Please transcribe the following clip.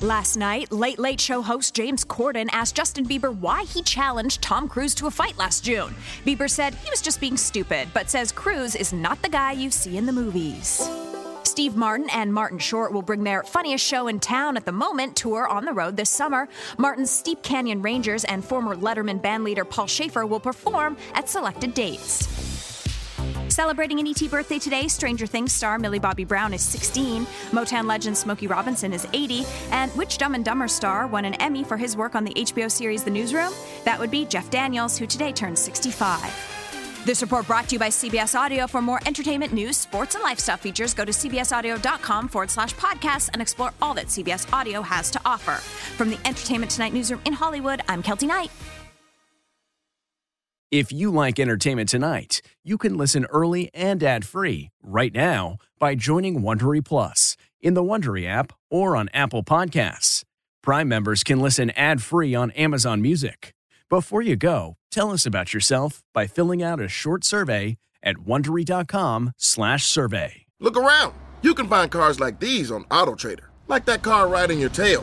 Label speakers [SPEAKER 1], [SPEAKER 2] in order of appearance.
[SPEAKER 1] Last night, Late Late Show host James Corden asked Justin Bieber why he challenged Tom Cruise to a fight last June. Bieber said he was just being stupid, but says Cruise is not the guy you see in the movies. Steve Martin and Martin Short will bring their funniest show in town at the moment tour on the road this summer. Martin's Steep Canyon Rangers and former Letterman bandleader Paul Shaffer will perform at selected dates. Celebrating an ET birthday today, Stranger Things star Millie Bobby Brown is 16, Motown legend Smokey Robinson is 80, and which Dumb and Dumber star won an Emmy for his work on the HBO series The Newsroom? That would be Jeff Daniels, who today turns 65. This report brought to you by CBS Audio. For more entertainment news, sports, and lifestyle features, go to cbsaudio.com forward slash podcasts and explore all that CBS Audio has to offer. From the Entertainment Tonight newsroom in Hollywood, I'm Keltie Knight.
[SPEAKER 2] If you like Entertainment Tonight, you can listen early and ad-free right now by joining Wondery Plus in the Wondery app or on Apple Podcasts. Prime members can listen ad-free on Amazon Music. Before you go, tell us about yourself by filling out a short survey at wondery.com/survey.
[SPEAKER 3] Look around. You can find cars like these on AutoTrader, like that car riding your tail.